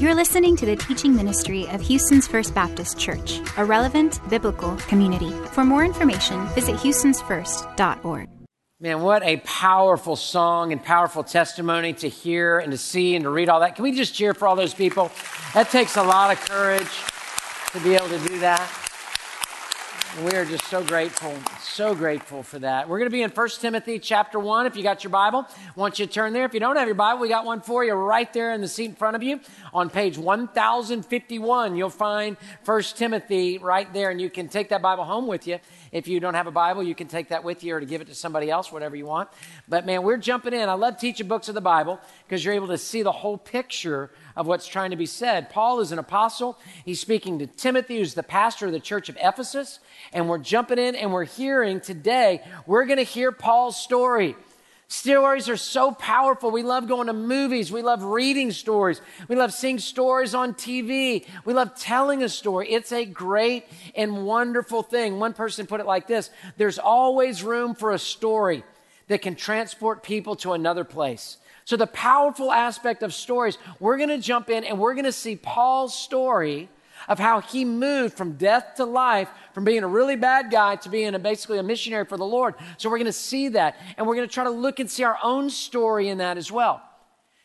You're listening to the teaching ministry of Houston's First Baptist Church, a relevant biblical community. For more information, visit houstonsfirst.org. Man, what a powerful song and powerful testimony to hear and to see and to read all that. Can we just cheer for all those people? That takes a lot of courage to be able to do that. We are just so grateful, so grateful for that. We're going to be in 1 Timothy chapter 1. If you got your Bible, I want you to turn there. If you don't have your Bible, we got one for you right there in the seat in front of you. On page 1051, you'll find 1 Timothy right there, and you can take that Bible home with you. If you don't have a Bible, you can take that with you or to give it to somebody else, whatever you want. But man, we're jumping in. I love teaching books of the Bible because you're able to see the whole picture of what's trying to be said. Paul is an apostle. He's speaking to Timothy, who's the pastor of the church of Ephesus. And we're jumping in and we're hearing today, we're going to hear Paul's story. Stories are so powerful. We love going to movies. We love reading stories. We love seeing stories on TV. We love telling a story. It's a great and wonderful thing. One person put it like this There's always room for a story that can transport people to another place. So, the powerful aspect of stories, we're going to jump in and we're going to see Paul's story of how he moved from death to life, from being a really bad guy to being a, basically a missionary for the Lord. So, we're going to see that and we're going to try to look and see our own story in that as well.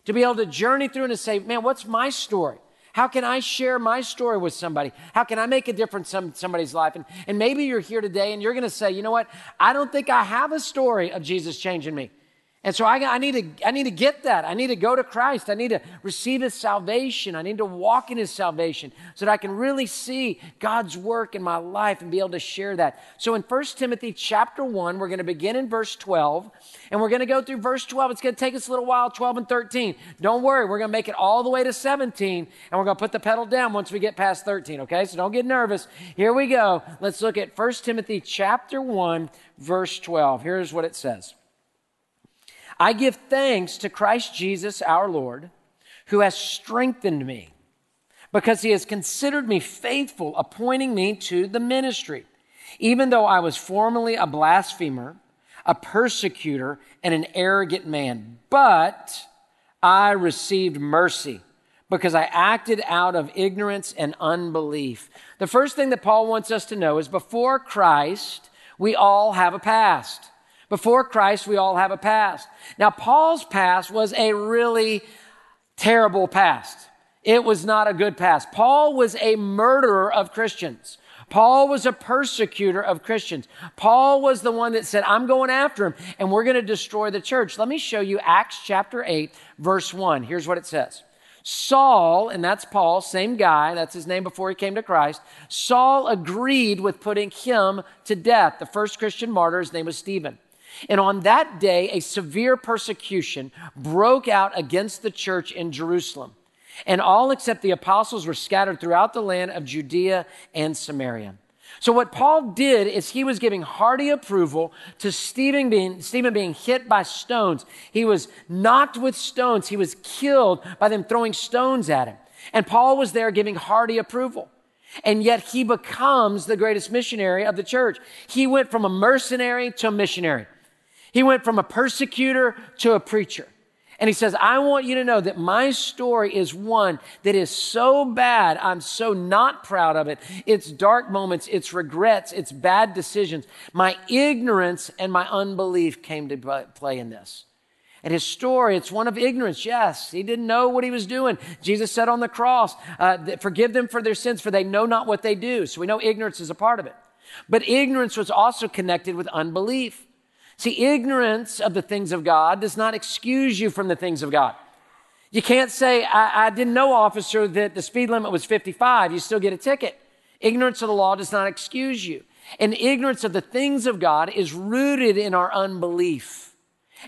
To be able to journey through and to say, man, what's my story? How can I share my story with somebody? How can I make a difference in somebody's life? And, and maybe you're here today and you're going to say, you know what? I don't think I have a story of Jesus changing me. And so I, I, need to, I need to get that. I need to go to Christ. I need to receive His salvation. I need to walk in His salvation so that I can really see God's work in my life and be able to share that. So in 1 Timothy chapter 1, we're going to begin in verse 12 and we're going to go through verse 12. It's going to take us a little while, 12 and 13. Don't worry. We're going to make it all the way to 17 and we're going to put the pedal down once we get past 13. Okay. So don't get nervous. Here we go. Let's look at 1 Timothy chapter 1, verse 12. Here's what it says. I give thanks to Christ Jesus our Lord, who has strengthened me because he has considered me faithful, appointing me to the ministry. Even though I was formerly a blasphemer, a persecutor, and an arrogant man, but I received mercy because I acted out of ignorance and unbelief. The first thing that Paul wants us to know is before Christ, we all have a past. Before Christ, we all have a past. Now, Paul's past was a really terrible past. It was not a good past. Paul was a murderer of Christians. Paul was a persecutor of Christians. Paul was the one that said, I'm going after him and we're going to destroy the church. Let me show you Acts chapter 8, verse 1. Here's what it says. Saul, and that's Paul, same guy, that's his name before he came to Christ. Saul agreed with putting him to death. The first Christian martyr, his name was Stephen. And on that day, a severe persecution broke out against the church in Jerusalem. And all except the apostles were scattered throughout the land of Judea and Samaria. So what Paul did is he was giving hearty approval to Stephen being, Stephen being hit by stones. He was knocked with stones. He was killed by them throwing stones at him. And Paul was there giving hearty approval. And yet he becomes the greatest missionary of the church. He went from a mercenary to a missionary. He went from a persecutor to a preacher. And he says, I want you to know that my story is one that is so bad. I'm so not proud of it. It's dark moments, it's regrets, it's bad decisions. My ignorance and my unbelief came to play in this. And his story, it's one of ignorance. Yes, he didn't know what he was doing. Jesus said on the cross, uh, forgive them for their sins, for they know not what they do. So we know ignorance is a part of it. But ignorance was also connected with unbelief. See, ignorance of the things of God does not excuse you from the things of God. You can't say, I, I, didn't know, officer, that the speed limit was 55. You still get a ticket. Ignorance of the law does not excuse you. And ignorance of the things of God is rooted in our unbelief.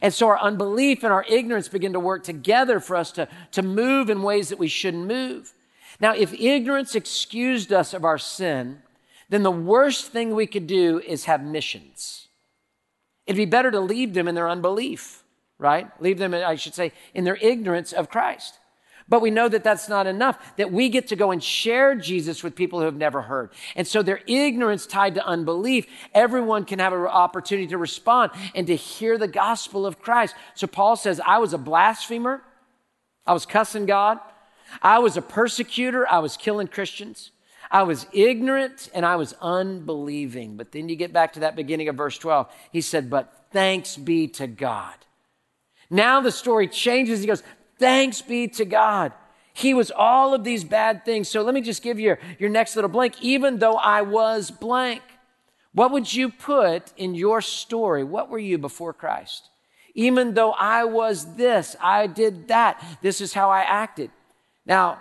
And so our unbelief and our ignorance begin to work together for us to, to move in ways that we shouldn't move. Now, if ignorance excused us of our sin, then the worst thing we could do is have missions. It'd be better to leave them in their unbelief, right? Leave them, I should say, in their ignorance of Christ. But we know that that's not enough, that we get to go and share Jesus with people who have never heard. And so their ignorance tied to unbelief, everyone can have an opportunity to respond and to hear the gospel of Christ. So Paul says, I was a blasphemer. I was cussing God. I was a persecutor. I was killing Christians. I was ignorant and I was unbelieving. But then you get back to that beginning of verse 12. He said, But thanks be to God. Now the story changes. He goes, Thanks be to God. He was all of these bad things. So let me just give you your next little blank. Even though I was blank, what would you put in your story? What were you before Christ? Even though I was this, I did that. This is how I acted. Now,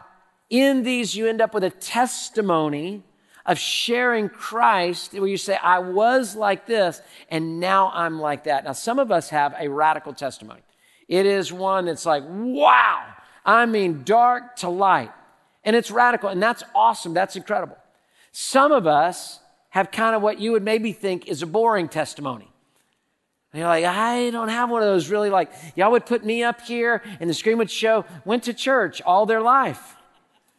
in these, you end up with a testimony of sharing Christ where you say, I was like this and now I'm like that. Now, some of us have a radical testimony. It is one that's like, wow, I mean, dark to light. And it's radical, and that's awesome. That's incredible. Some of us have kind of what you would maybe think is a boring testimony. And you're like, I don't have one of those really like, y'all would put me up here and the screen would show, went to church all their life,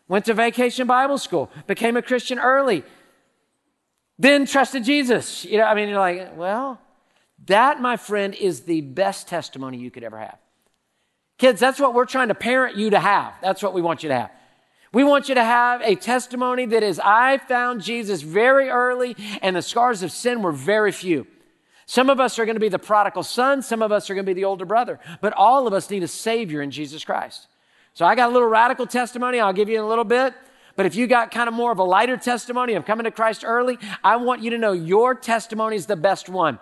went to vacation Bible school, became a Christian early, then trusted Jesus. You know, I mean, you're like, well, that, my friend, is the best testimony you could ever have. Kids, that's what we're trying to parent you to have. That's what we want you to have. We want you to have a testimony that is, I found Jesus very early and the scars of sin were very few. Some of us are going to be the prodigal son, some of us are going to be the older brother, but all of us need a Savior in Jesus Christ. So I got a little radical testimony I'll give you in a little bit. But if you got kind of more of a lighter testimony of coming to Christ early, I want you to know your testimony is the best one.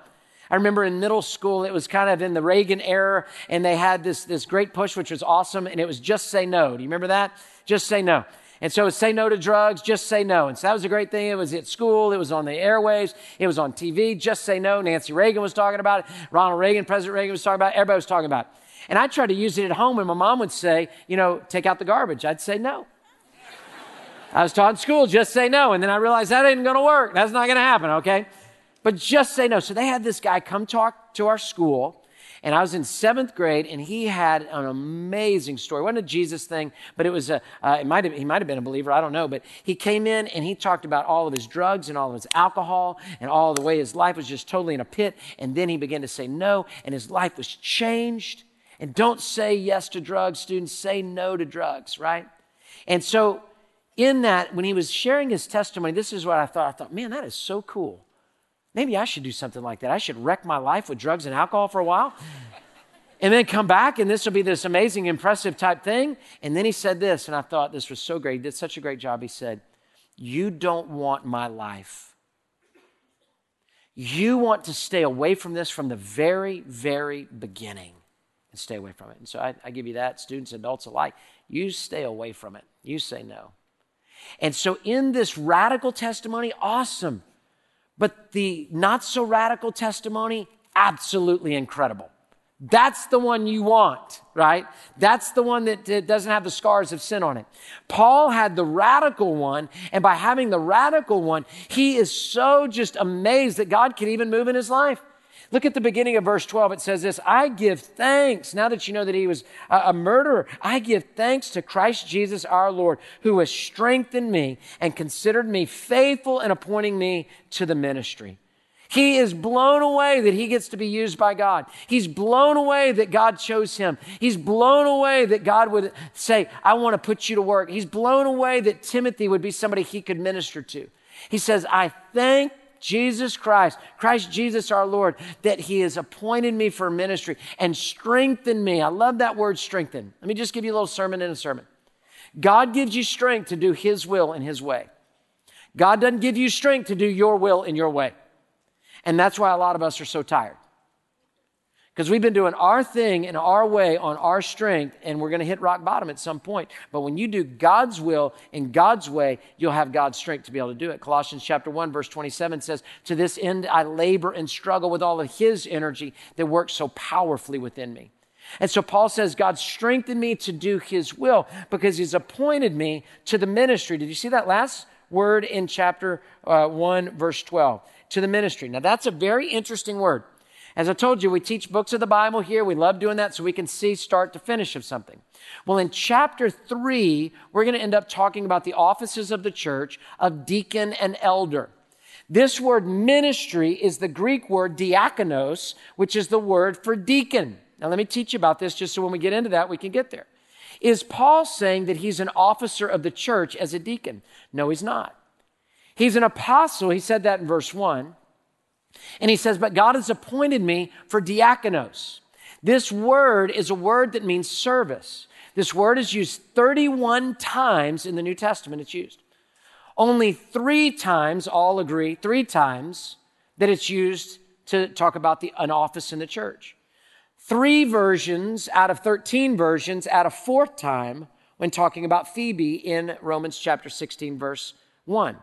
I remember in middle school, it was kind of in the Reagan era, and they had this, this great push, which was awesome, and it was just say no. Do you remember that? Just say no. And so say no to drugs, just say no. And so that was a great thing. It was at school, it was on the airwaves, it was on TV, just say no. Nancy Reagan was talking about it, Ronald Reagan, President Reagan was talking about it, everybody was talking about it. And I tried to use it at home, and my mom would say, you know, take out the garbage. I'd say no. I was taught in school, just say no. And then I realized that ain't gonna work. That's not gonna happen, okay? But just say no. So they had this guy come talk to our school and I was in seventh grade, and he had an amazing story. It wasn't a Jesus thing, but it was a, uh, it might have, he might have been a believer, I don't know. But he came in and he talked about all of his drugs and all of his alcohol and all the way his life was just totally in a pit. And then he began to say no, and his life was changed. And don't say yes to drugs, students, say no to drugs, right? And so, in that, when he was sharing his testimony, this is what I thought. I thought, man, that is so cool. Maybe I should do something like that. I should wreck my life with drugs and alcohol for a while and then come back and this will be this amazing, impressive type thing. And then he said this, and I thought this was so great. He did such a great job. He said, You don't want my life. You want to stay away from this from the very, very beginning and stay away from it. And so I, I give you that, students, adults alike. You stay away from it. You say no. And so in this radical testimony, awesome. But the not so radical testimony, absolutely incredible. That's the one you want, right? That's the one that doesn't have the scars of sin on it. Paul had the radical one, and by having the radical one, he is so just amazed that God can even move in his life. Look at the beginning of verse 12. It says this I give thanks, now that you know that he was a murderer, I give thanks to Christ Jesus our Lord, who has strengthened me and considered me faithful in appointing me to the ministry. He is blown away that he gets to be used by God. He's blown away that God chose him. He's blown away that God would say, I want to put you to work. He's blown away that Timothy would be somebody he could minister to. He says, I thank Jesus Christ, Christ Jesus our Lord, that He has appointed me for ministry and strengthened me. I love that word strengthen. Let me just give you a little sermon in a sermon. God gives you strength to do His will in His way. God doesn't give you strength to do your will in your way. And that's why a lot of us are so tired. Because we've been doing our thing in our way on our strength, and we're going to hit rock bottom at some point. But when you do God's will in God's way, you'll have God's strength to be able to do it. Colossians chapter 1, verse 27 says, To this end I labor and struggle with all of his energy that works so powerfully within me. And so Paul says, God strengthened me to do his will because he's appointed me to the ministry. Did you see that last word in chapter uh, 1, verse 12? To the ministry. Now, that's a very interesting word. As I told you, we teach books of the Bible here. We love doing that so we can see start to finish of something. Well, in chapter three, we're going to end up talking about the offices of the church of deacon and elder. This word ministry is the Greek word diakonos, which is the word for deacon. Now, let me teach you about this just so when we get into that, we can get there. Is Paul saying that he's an officer of the church as a deacon? No, he's not. He's an apostle. He said that in verse 1. And he says, But God has appointed me for diakonos. This word is a word that means service. This word is used 31 times in the New Testament. It's used. Only three times, all agree, three times that it's used to talk about the, an office in the church. Three versions out of 13 versions add a fourth time when talking about Phoebe in Romans chapter 16, verse 1.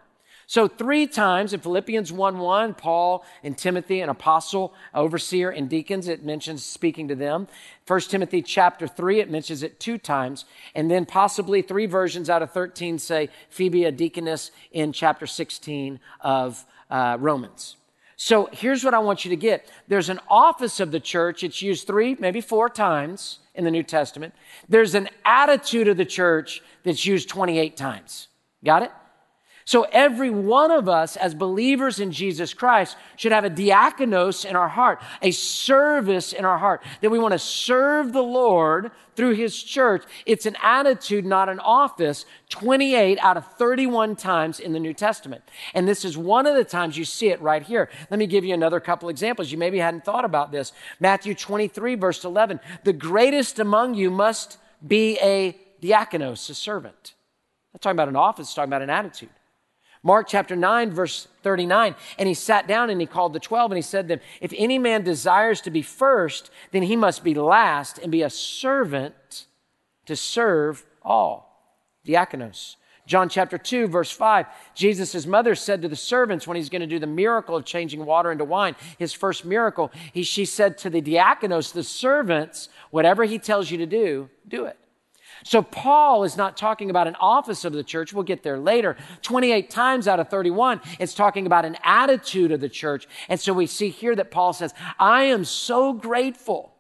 So, three times in Philippians 1 1, Paul and Timothy, an apostle, overseer, and deacons, it mentions speaking to them. 1 Timothy chapter 3, it mentions it two times. And then possibly three versions out of 13 say Phoebe, a deaconess, in chapter 16 of uh, Romans. So, here's what I want you to get there's an office of the church, it's used three, maybe four times in the New Testament. There's an attitude of the church that's used 28 times. Got it? So every one of us as believers in Jesus Christ should have a diakonos in our heart, a service in our heart, that we want to serve the Lord through his church. It's an attitude, not an office, 28 out of 31 times in the New Testament. And this is one of the times you see it right here. Let me give you another couple examples. You maybe hadn't thought about this. Matthew 23, verse 11. The greatest among you must be a diakonos, a servant. I'm talking about an office, talking about an attitude. Mark chapter 9, verse 39. And he sat down and he called the 12 and he said to them, If any man desires to be first, then he must be last and be a servant to serve all. Diakonos. John chapter 2, verse 5, Jesus' mother said to the servants when he's going to do the miracle of changing water into wine, his first miracle, he, she said to the diakonos, the servants, whatever he tells you to do, do it. So Paul is not talking about an office of the church. We'll get there later. 28 times out of 31, it's talking about an attitude of the church. And so we see here that Paul says, I am so grateful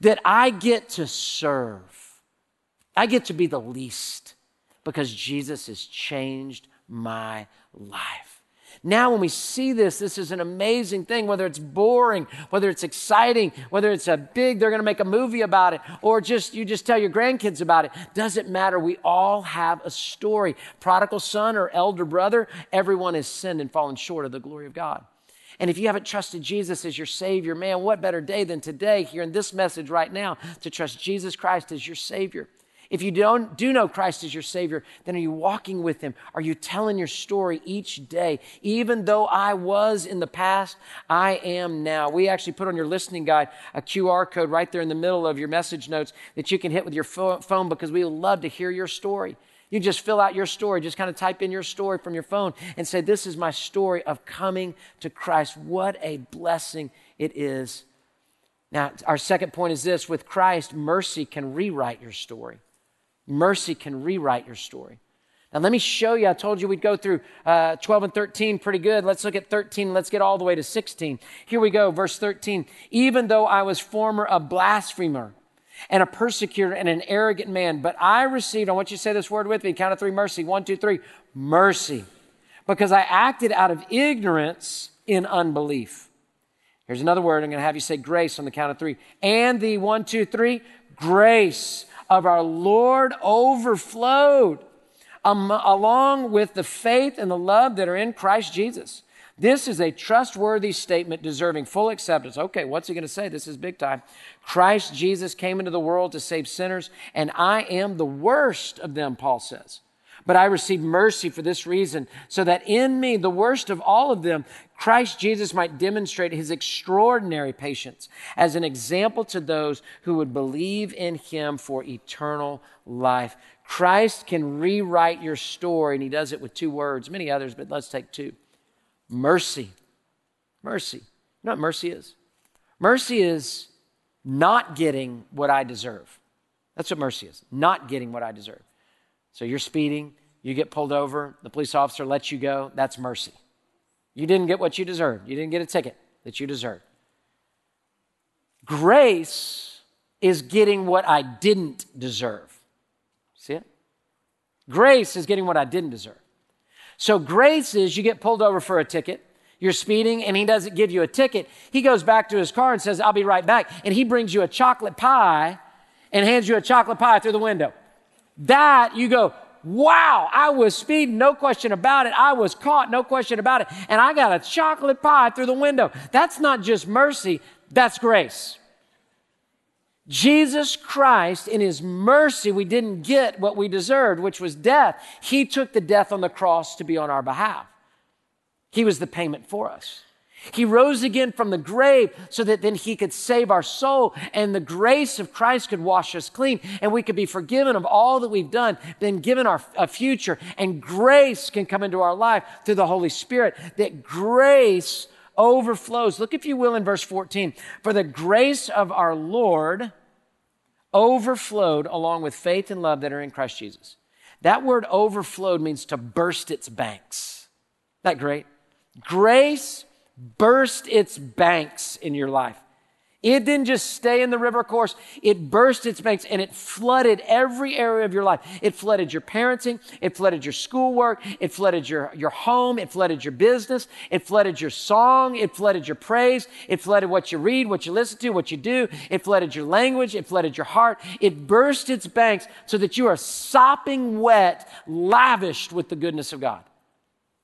that I get to serve. I get to be the least because Jesus has changed my life. Now, when we see this, this is an amazing thing, whether it's boring, whether it's exciting, whether it's a big, they're going to make a movie about it, or just you just tell your grandkids about it. Doesn't matter. We all have a story. Prodigal son or elder brother, everyone has sinned and fallen short of the glory of God. And if you haven't trusted Jesus as your Savior, man, what better day than today, here in this message right now, to trust Jesus Christ as your Savior? If you don't do know Christ as your Savior, then are you walking with Him? Are you telling your story each day? Even though I was in the past, I am now. We actually put on your listening guide a QR code right there in the middle of your message notes that you can hit with your phone because we love to hear your story. You just fill out your story, just kind of type in your story from your phone and say, This is my story of coming to Christ. What a blessing it is. Now, our second point is this with Christ, mercy can rewrite your story. Mercy can rewrite your story. Now, let me show you. I told you we'd go through uh, 12 and 13 pretty good. Let's look at 13. Let's get all the way to 16. Here we go, verse 13. Even though I was former a blasphemer and a persecutor and an arrogant man, but I received, I want you to say this word with me, count of three, mercy. One, two, three, mercy. Because I acted out of ignorance in unbelief. Here's another word. I'm going to have you say grace on the count of three. And the one, two, three, grace of our Lord overflowed um, along with the faith and the love that are in Christ Jesus. This is a trustworthy statement deserving full acceptance. Okay, what's he going to say? This is big time. Christ Jesus came into the world to save sinners, and I am the worst of them, Paul says. But I received mercy for this reason, so that in me, the worst of all of them, Christ Jesus might demonstrate his extraordinary patience as an example to those who would believe in him for eternal life. Christ can rewrite your story, and he does it with two words, many others, but let's take two mercy. Mercy. You know what mercy is? Mercy is not getting what I deserve. That's what mercy is, not getting what I deserve. So you're speeding, you get pulled over, the police officer lets you go. That's mercy. You didn't get what you deserved, you didn't get a ticket that you deserved. Grace is getting what I didn't deserve. See it? Grace is getting what I didn't deserve. So grace is you get pulled over for a ticket. You're speeding and he doesn't give you a ticket. He goes back to his car and says, I'll be right back. And he brings you a chocolate pie and hands you a chocolate pie through the window. That you go, wow, I was speeding, no question about it. I was caught, no question about it. And I got a chocolate pie through the window. That's not just mercy, that's grace. Jesus Christ, in his mercy, we didn't get what we deserved, which was death. He took the death on the cross to be on our behalf. He was the payment for us. He rose again from the grave so that then he could save our soul and the grace of Christ could wash us clean and we could be forgiven of all that we've done, been given our a future and grace can come into our life through the Holy Spirit. That grace overflows. Look, if you will, in verse 14. For the grace of our Lord overflowed along with faith and love that are in Christ Jesus. That word overflowed means to burst its banks. Isn't that great? Grace burst its banks in your life. It didn't just stay in the river course. It burst its banks and it flooded every area of your life. It flooded your parenting. It flooded your schoolwork. It flooded your, your home. It flooded your business. It flooded your song. It flooded your praise. It flooded what you read, what you listen to, what you do. It flooded your language. It flooded your heart. It burst its banks so that you are sopping wet, lavished with the goodness of God.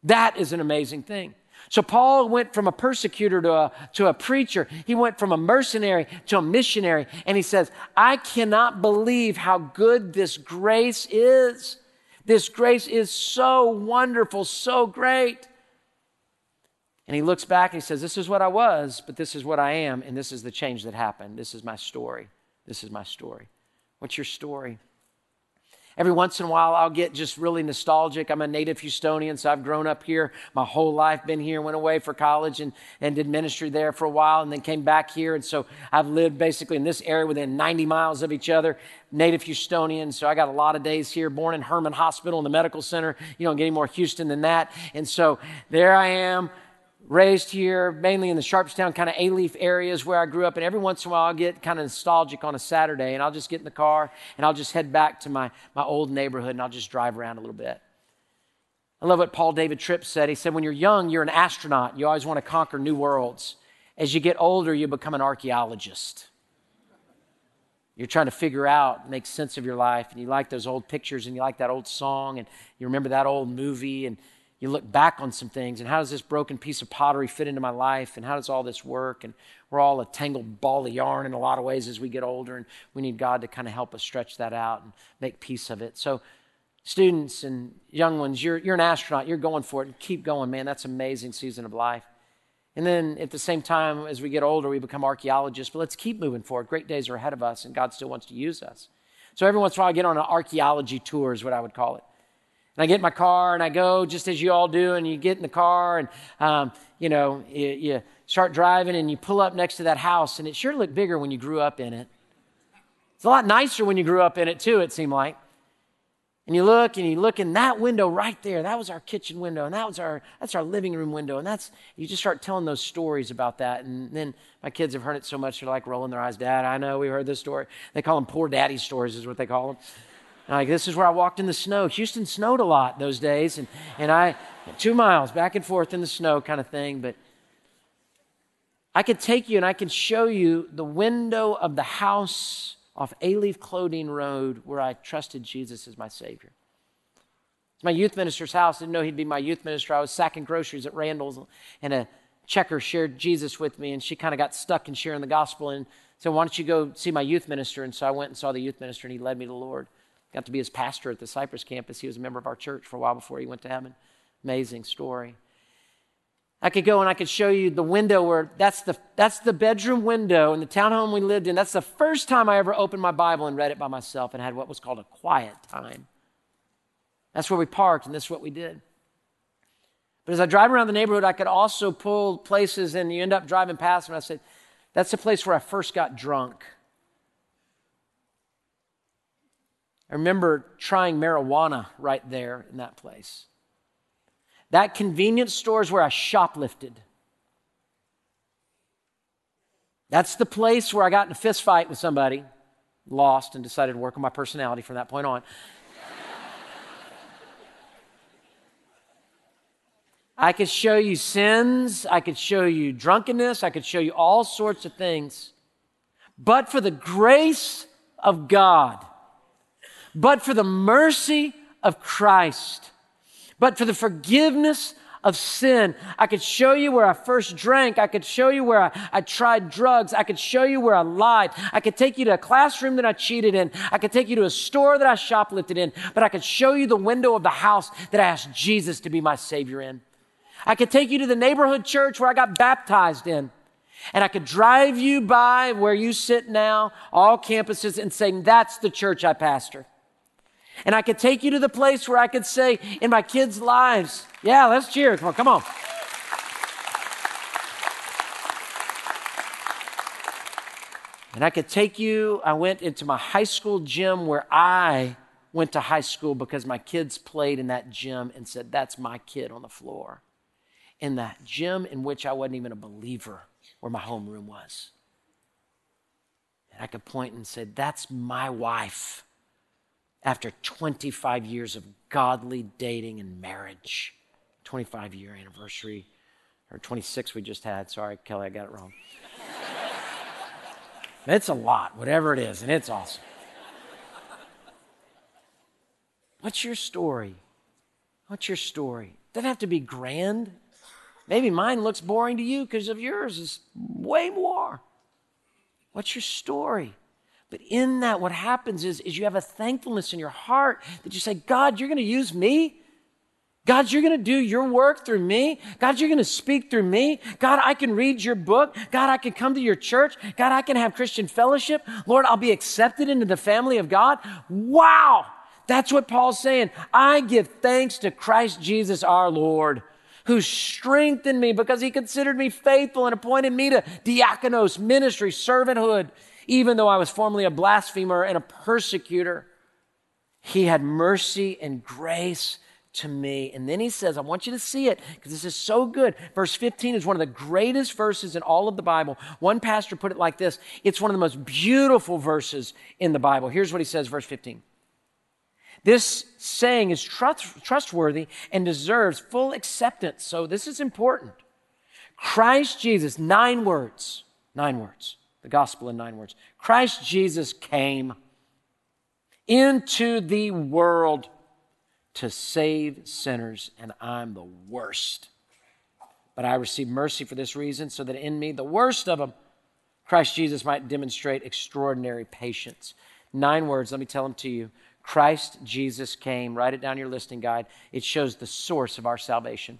That is an amazing thing. So Paul went from a persecutor to a, to a preacher. He went from a mercenary to a missionary. And he says, I cannot believe how good this grace is. This grace is so wonderful, so great. And he looks back and he says, This is what I was, but this is what I am, and this is the change that happened. This is my story. This is my story. What's your story? Every once in a while, I'll get just really nostalgic. I'm a native Houstonian, so I've grown up here my whole life, been here, went away for college and, and did ministry there for a while, and then came back here. And so I've lived basically in this area within 90 miles of each other, native Houstonian. So I got a lot of days here, born in Hermann Hospital in the medical center. You don't get any more Houston than that. And so there I am raised here, mainly in the Sharpstown kind of Alief areas where I grew up. And every once in a while, I'll get kind of nostalgic on a Saturday and I'll just get in the car and I'll just head back to my, my old neighborhood and I'll just drive around a little bit. I love what Paul David Tripp said. He said, When you're young, you're an astronaut. You always want to conquer new worlds. As you get older, you become an archaeologist. You're trying to figure out, make sense of your life, and you like those old pictures and you like that old song and you remember that old movie and you look back on some things and how does this broken piece of pottery fit into my life and how does all this work? And we're all a tangled ball of yarn in a lot of ways as we get older and we need god to kind of help us stretch that out and make peace of it. So students and young ones you're, you're an astronaut you're going for it. And keep going man. That's amazing season of life. And then at the same time as we get older we become archaeologists but let's keep moving forward. Great days are ahead of us and god still wants to use us. So every once in a while i get on an archaeology tour is what i would call it and I get in my car and I go just as you all do, and you get in the car and, um, you know, you, you start driving and you pull up next to that house, and it sure looked bigger when you grew up in it. It's a lot nicer when you grew up in it, too, it seemed like. And you look and you look in that window right there. That was our kitchen window, and that was our that's our living room window. And that's you just start telling those stories about that. And then my kids have heard it so much they're like rolling their eyes. Dad, I know we heard this story. They call them poor daddy stories, is what they call them. Like, this is where I walked in the snow. Houston snowed a lot those days, and, and I, two miles back and forth in the snow kind of thing. But I could take you and I can show you the window of the house off Alief Clodine Road where I trusted Jesus as my Savior. It's my youth minister's house. I didn't know he'd be my youth minister. I was sacking groceries at Randall's, and a checker shared Jesus with me, and she kind of got stuck in sharing the gospel. And said, Why don't you go see my youth minister? And so I went and saw the youth minister, and he led me to the Lord. Got to be his pastor at the Cypress campus. He was a member of our church for a while before he went to heaven. Amazing story. I could go and I could show you the window where that's the, that's the bedroom window in the townhome we lived in. That's the first time I ever opened my Bible and read it by myself and had what was called a quiet time. That's where we parked and that's what we did. But as I drive around the neighborhood, I could also pull places and you end up driving past. And I said, that's the place where I first got drunk. I remember trying marijuana right there in that place. That convenience store is where I shoplifted. That's the place where I got in a fist fight with somebody, lost, and decided to work on my personality from that point on. I could show you sins, I could show you drunkenness, I could show you all sorts of things. But for the grace of God, but for the mercy of Christ, but for the forgiveness of sin. I could show you where I first drank. I could show you where I, I, tried drugs. I could show you where I lied. I could take you to a classroom that I cheated in. I could take you to a store that I shoplifted in. But I could show you the window of the house that I asked Jesus to be my Savior in. I could take you to the neighborhood church where I got baptized in. And I could drive you by where you sit now, all campuses, and say, that's the church I pastor. And I could take you to the place where I could say, in my kids' lives, yeah, let's cheer. Come on, come on. And I could take you, I went into my high school gym where I went to high school because my kids played in that gym and said, That's my kid on the floor. In that gym in which I wasn't even a believer, where my homeroom was. And I could point and say, That's my wife after 25 years of godly dating and marriage. 25 year anniversary, or 26 we just had. Sorry, Kelly, I got it wrong. it's a lot, whatever it is, and it's awesome. What's your story? What's your story? Doesn't have to be grand. Maybe mine looks boring to you because of yours is way more. What's your story? But in that, what happens is, is you have a thankfulness in your heart that you say, God, you're going to use me. God, you're going to do your work through me. God, you're going to speak through me. God, I can read your book. God, I can come to your church. God, I can have Christian fellowship. Lord, I'll be accepted into the family of God. Wow. That's what Paul's saying. I give thanks to Christ Jesus our Lord who strengthened me because he considered me faithful and appointed me to diakonos, ministry, servanthood, even though I was formerly a blasphemer and a persecutor. He had mercy and grace to me. And then he says, I want you to see it because this is so good. Verse 15 is one of the greatest verses in all of the Bible. One pastor put it like this it's one of the most beautiful verses in the Bible. Here's what he says, verse 15. This saying is trust, trustworthy and deserves full acceptance. So this is important. Christ Jesus, nine words, nine words, the gospel in nine words. Christ Jesus came into the world to save sinners, and I'm the worst. But I received mercy for this reason, so that in me, the worst of them, Christ Jesus might demonstrate extraordinary patience. Nine words, let me tell them to you. Christ Jesus came. Write it down your listing guide. It shows the source of our salvation.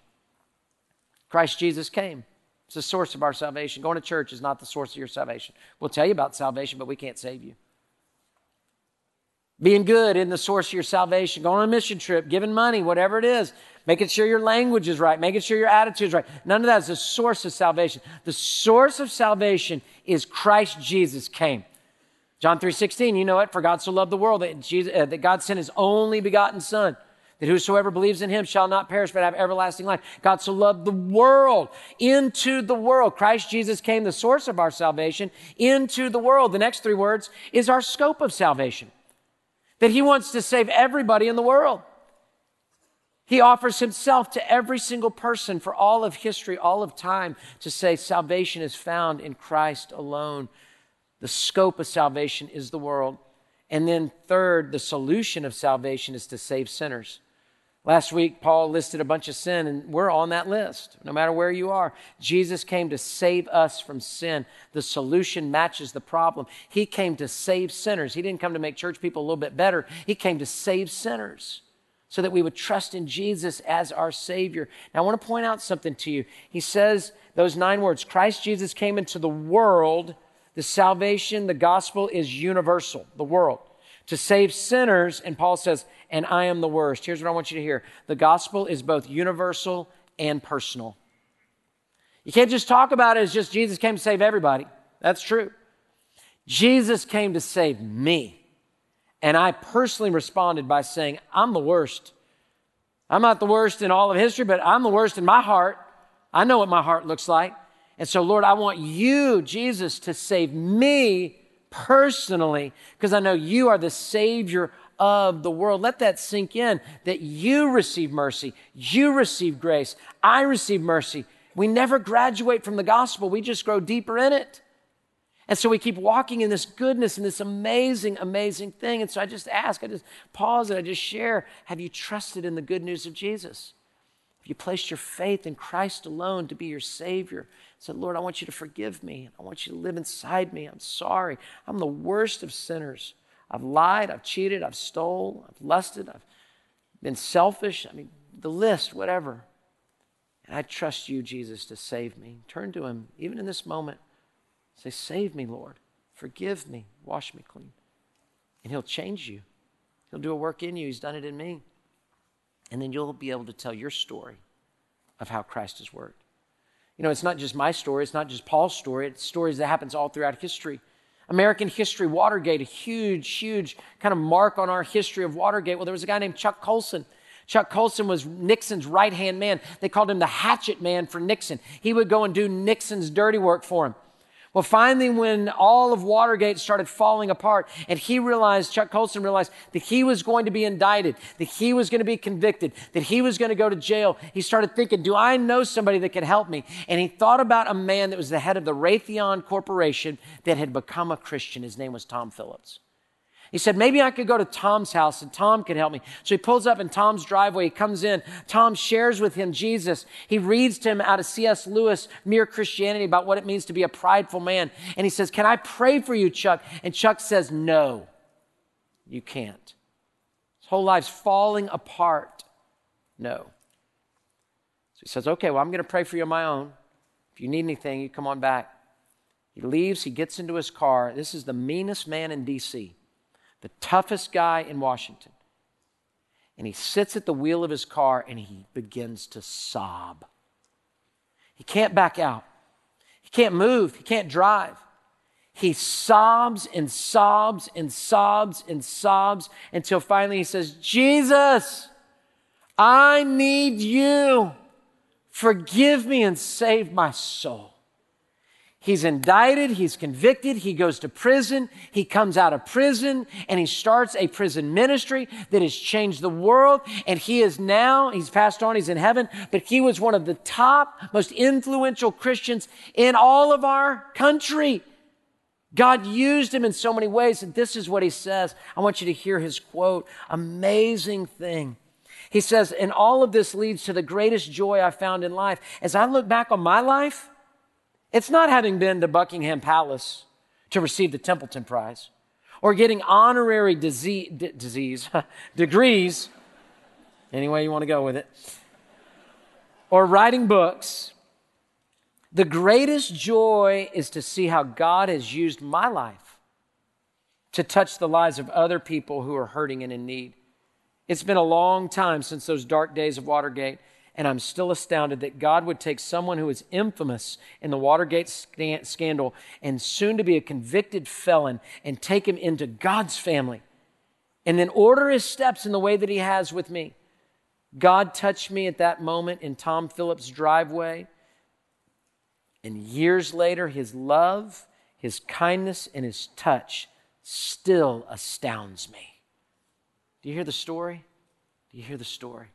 Christ Jesus came. It's the source of our salvation. Going to church is not the source of your salvation. We'll tell you about salvation, but we can't save you. Being good in the source of your salvation, going on a mission trip, giving money, whatever it is, making sure your language is right, making sure your attitude is right. None of that is the source of salvation. The source of salvation is Christ Jesus came. John 3:16, you know it, for God so loved the world that, Jesus, uh, that God sent his only begotten son that whosoever believes in him shall not perish but have everlasting life. God so loved the world into the world. Christ Jesus came the source of our salvation into the world. The next three words is our scope of salvation that he wants to save everybody in the world. He offers himself to every single person for all of history, all of time, to say salvation is found in Christ alone. The scope of salvation is the world. And then, third, the solution of salvation is to save sinners. Last week, Paul listed a bunch of sin, and we're on that list, no matter where you are. Jesus came to save us from sin. The solution matches the problem. He came to save sinners. He didn't come to make church people a little bit better, He came to save sinners so that we would trust in Jesus as our Savior. Now, I want to point out something to you. He says those nine words Christ Jesus came into the world. The salvation, the gospel is universal, the world to save sinners. And Paul says, and I am the worst. Here's what I want you to hear the gospel is both universal and personal. You can't just talk about it as just Jesus came to save everybody. That's true. Jesus came to save me. And I personally responded by saying, I'm the worst. I'm not the worst in all of history, but I'm the worst in my heart. I know what my heart looks like. And so, Lord, I want you, Jesus, to save me personally because I know you are the Savior of the world. Let that sink in that you receive mercy, you receive grace, I receive mercy. We never graduate from the gospel, we just grow deeper in it. And so we keep walking in this goodness and this amazing, amazing thing. And so I just ask, I just pause and I just share have you trusted in the good news of Jesus? You placed your faith in Christ alone to be your Savior? Said, Lord, I want you to forgive me. I want you to live inside me. I'm sorry. I'm the worst of sinners. I've lied, I've cheated, I've stole, I've lusted, I've been selfish. I mean, the list, whatever. And I trust you, Jesus, to save me. Turn to Him, even in this moment. Say, Save me, Lord. Forgive me. Wash me clean. And He'll change you. He'll do a work in you. He's done it in me. And then you'll be able to tell your story of how Christ has worked. You know, it's not just my story, it's not just Paul's story, it's stories that happens all throughout history. American history, Watergate, a huge, huge kind of mark on our history of Watergate. Well, there was a guy named Chuck Colson. Chuck Colson was Nixon's right hand man. They called him the hatchet man for Nixon. He would go and do Nixon's dirty work for him. Well, finally, when all of Watergate started falling apart, and he realized, Chuck Colson realized that he was going to be indicted, that he was going to be convicted, that he was going to go to jail, he started thinking, Do I know somebody that can help me? And he thought about a man that was the head of the Raytheon Corporation that had become a Christian. His name was Tom Phillips. He said, maybe I could go to Tom's house and Tom could help me. So he pulls up in Tom's driveway. He comes in. Tom shares with him Jesus. He reads to him out of C.S. Lewis, Mere Christianity, about what it means to be a prideful man. And he says, Can I pray for you, Chuck? And Chuck says, No, you can't. His whole life's falling apart. No. So he says, Okay, well, I'm going to pray for you on my own. If you need anything, you come on back. He leaves, he gets into his car. This is the meanest man in D.C the toughest guy in Washington. And he sits at the wheel of his car and he begins to sob. He can't back out. He can't move. He can't drive. He sobs and sobs and sobs and sobs until finally he says, Jesus, I need you. Forgive me and save my soul. He's indicted, he's convicted, he goes to prison, he comes out of prison, and he starts a prison ministry that has changed the world. And he is now, he's passed on, he's in heaven, but he was one of the top, most influential Christians in all of our country. God used him in so many ways, and this is what he says. I want you to hear his quote. Amazing thing. He says, and all of this leads to the greatest joy I found in life. As I look back on my life, it's not having been to Buckingham Palace to receive the Templeton Prize or getting honorary disease, d- disease degrees, any way you want to go with it, or writing books. The greatest joy is to see how God has used my life to touch the lives of other people who are hurting and in need. It's been a long time since those dark days of Watergate. And I'm still astounded that God would take someone who is infamous in the Watergate scandal and soon to be a convicted felon and take him into God's family and then order his steps in the way that he has with me. God touched me at that moment in Tom Phillips' driveway. And years later, his love, his kindness, and his touch still astounds me. Do you hear the story? Do you hear the story?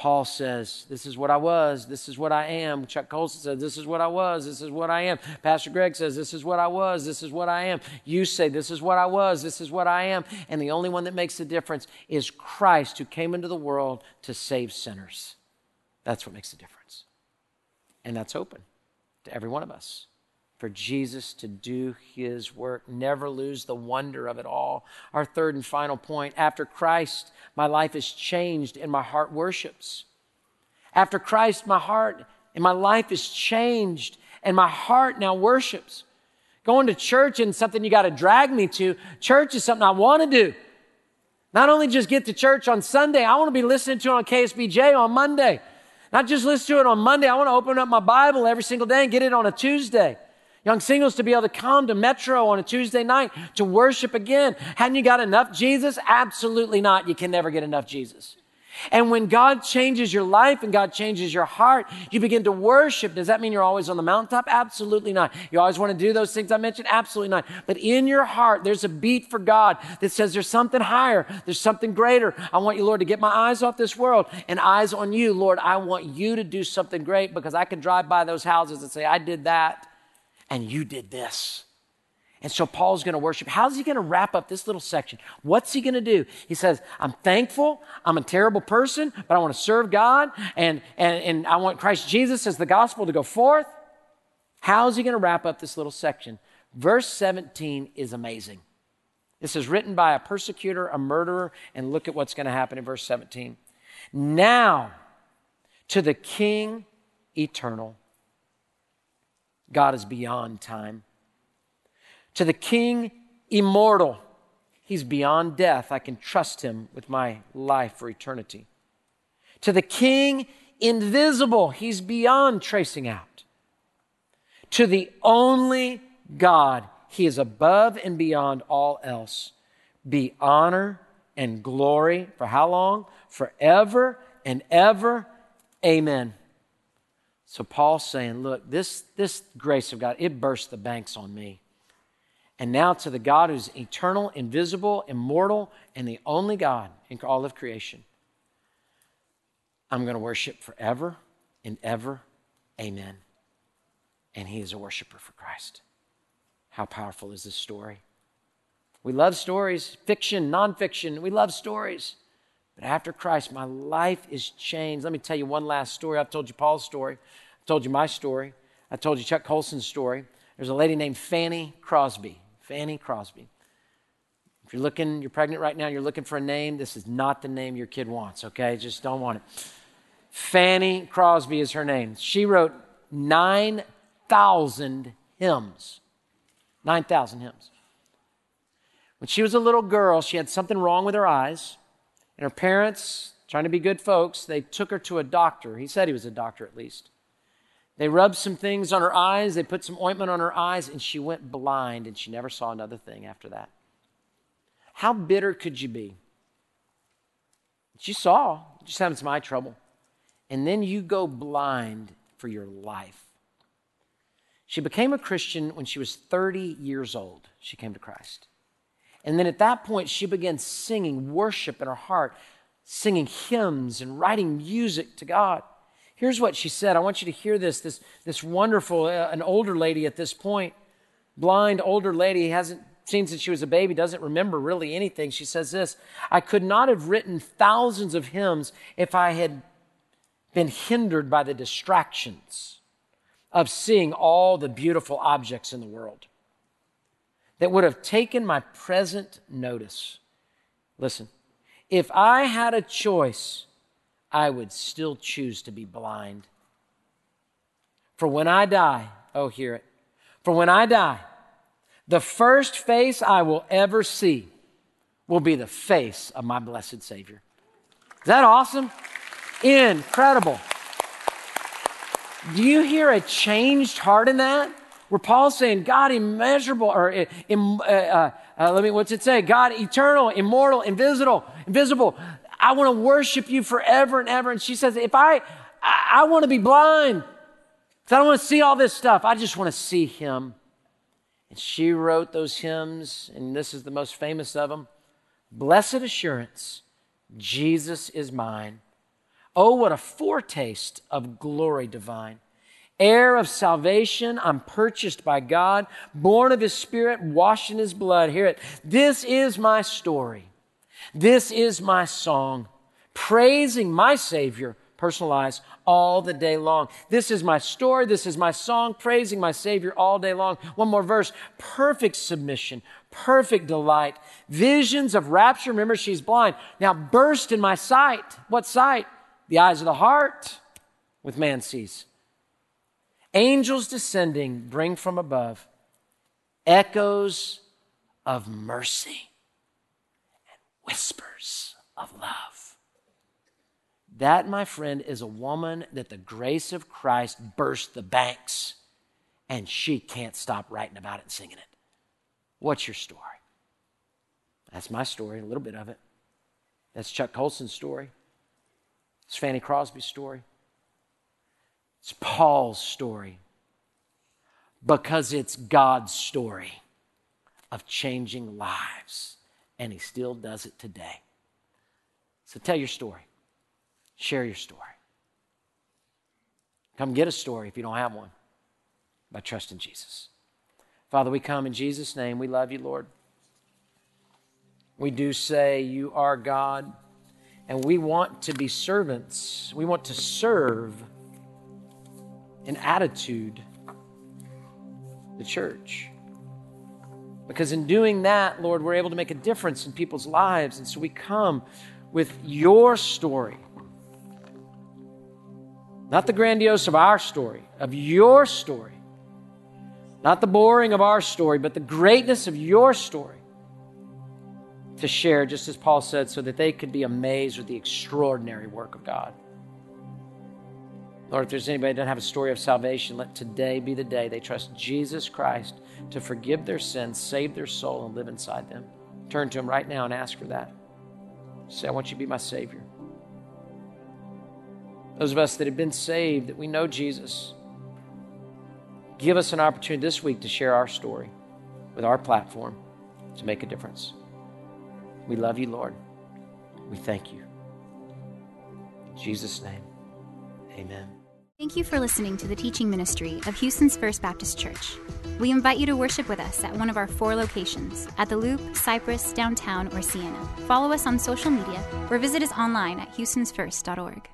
Paul says, This is what I was, this is what I am. Chuck Colson says, This is what I was, this is what I am. Pastor Gregg says, This is what I was, this is what I am. You say, This is what I was, this is what I am. And the only one that makes the difference is Christ who came into the world to save sinners. That's what makes the difference. And that's open to every one of us for Jesus to do his work. Never lose the wonder of it all. Our third and final point after Christ, my life is changed and my heart worships. After Christ, my heart and my life is changed and my heart now worships. Going to church isn't something you got to drag me to. Church is something I want to do. Not only just get to church on Sunday, I want to be listening to it on KSBJ on Monday. Not just listen to it on Monday, I want to open up my Bible every single day and get it on a Tuesday. Young singles to be able to come to Metro on a Tuesday night to worship again. Hadn't you got enough Jesus? Absolutely not. You can never get enough Jesus. And when God changes your life and God changes your heart, you begin to worship. Does that mean you're always on the mountaintop? Absolutely not. You always want to do those things I mentioned? Absolutely not. But in your heart, there's a beat for God that says there's something higher. There's something greater. I want you, Lord, to get my eyes off this world and eyes on you. Lord, I want you to do something great because I can drive by those houses and say, I did that and you did this. And so Paul's going to worship. How's he going to wrap up this little section? What's he going to do? He says, I'm thankful. I'm a terrible person, but I want to serve God and, and, and I want Christ Jesus as the gospel to go forth. How's he going to wrap up this little section? Verse 17 is amazing. This is written by a persecutor, a murderer, and look at what's going to happen in verse 17. Now, to the King eternal, God is beyond time to the King immortal, he's beyond death. I can trust him with my life for eternity. To the King invisible, he's beyond tracing out. To the only God, he is above and beyond all else. Be honor and glory for how long? Forever and ever. Amen. So Paul's saying, look, this, this grace of God, it burst the banks on me. And now to the God who's eternal, invisible, immortal, and the only God in all of creation. I'm going to worship forever and ever. Amen. And he is a worshiper for Christ. How powerful is this story? We love stories, fiction, nonfiction. We love stories. But after Christ, my life is changed. Let me tell you one last story. I've told you Paul's story. I've told you my story. I told you Chuck Colson's story. There's a lady named Fanny Crosby. Fanny Crosby. If you're looking, you're pregnant right now, you're looking for a name, this is not the name your kid wants, okay? Just don't want it. Fanny Crosby is her name. She wrote 9,000 hymns. 9,000 hymns. When she was a little girl, she had something wrong with her eyes, and her parents, trying to be good folks, they took her to a doctor. He said he was a doctor at least. They rubbed some things on her eyes, they put some ointment on her eyes, and she went blind and she never saw another thing after that. How bitter could you be? She saw, just some eye trouble. And then you go blind for your life. She became a Christian when she was 30 years old. She came to Christ. And then at that point, she began singing worship in her heart, singing hymns and writing music to God. Here's what she said. I want you to hear this. This, this wonderful, uh, an older lady at this point, blind older lady, hasn't seen since she was a baby, doesn't remember really anything. She says this I could not have written thousands of hymns if I had been hindered by the distractions of seeing all the beautiful objects in the world that would have taken my present notice. Listen, if I had a choice, I would still choose to be blind. For when I die, oh, hear it. For when I die, the first face I will ever see will be the face of my blessed Savior. Is that awesome? Incredible. Do you hear a changed heart in that? Where Paul's saying, God immeasurable, or uh, uh, uh, let me, what's it say? God eternal, immortal, invisible, invisible. I want to worship you forever and ever. And she says, if I, I, I want to be blind, because I don't want to see all this stuff. I just want to see him. And she wrote those hymns, and this is the most famous of them Blessed Assurance, Jesus is mine. Oh, what a foretaste of glory divine. Heir of salvation, I'm purchased by God, born of His Spirit, washed in His blood. Hear it. This is my story. This is my song, praising my Savior, personalized, all the day long. This is my story. This is my song, praising my Savior all day long. One more verse perfect submission, perfect delight, visions of rapture. Remember, she's blind. Now burst in my sight. What sight? The eyes of the heart with man sees. Angels descending bring from above echoes of mercy and whispers of love. That, my friend, is a woman that the grace of Christ burst the banks, and she can't stop writing about it and singing it. What's your story? That's my story, a little bit of it. That's Chuck Colson's story. It's Fanny Crosby's story. It's Paul's story. Because it's God's story of changing lives and he still does it today. So tell your story, share your story. Come get a story if you don't have one by trusting Jesus. Father, we come in Jesus' name. We love you, Lord. We do say you are God, and we want to be servants. We want to serve in attitude the church. Because in doing that, Lord, we're able to make a difference in people's lives. And so we come with your story. Not the grandiose of our story, of your story. Not the boring of our story, but the greatness of your story to share, just as Paul said, so that they could be amazed with the extraordinary work of God. Lord, if there's anybody that doesn't have a story of salvation, let today be the day they trust Jesus Christ to forgive their sins, save their soul, and live inside them. Turn to Him right now and ask for that. Say, I want you to be my Savior. Those of us that have been saved, that we know Jesus, give us an opportunity this week to share our story with our platform to make a difference. We love you, Lord. We thank you. In Jesus' name, amen. Thank you for listening to the teaching ministry of Houston's First Baptist Church. We invite you to worship with us at one of our four locations at the Loop, Cypress, downtown, or Sienna. Follow us on social media or visit us online at houstonsfirst.org.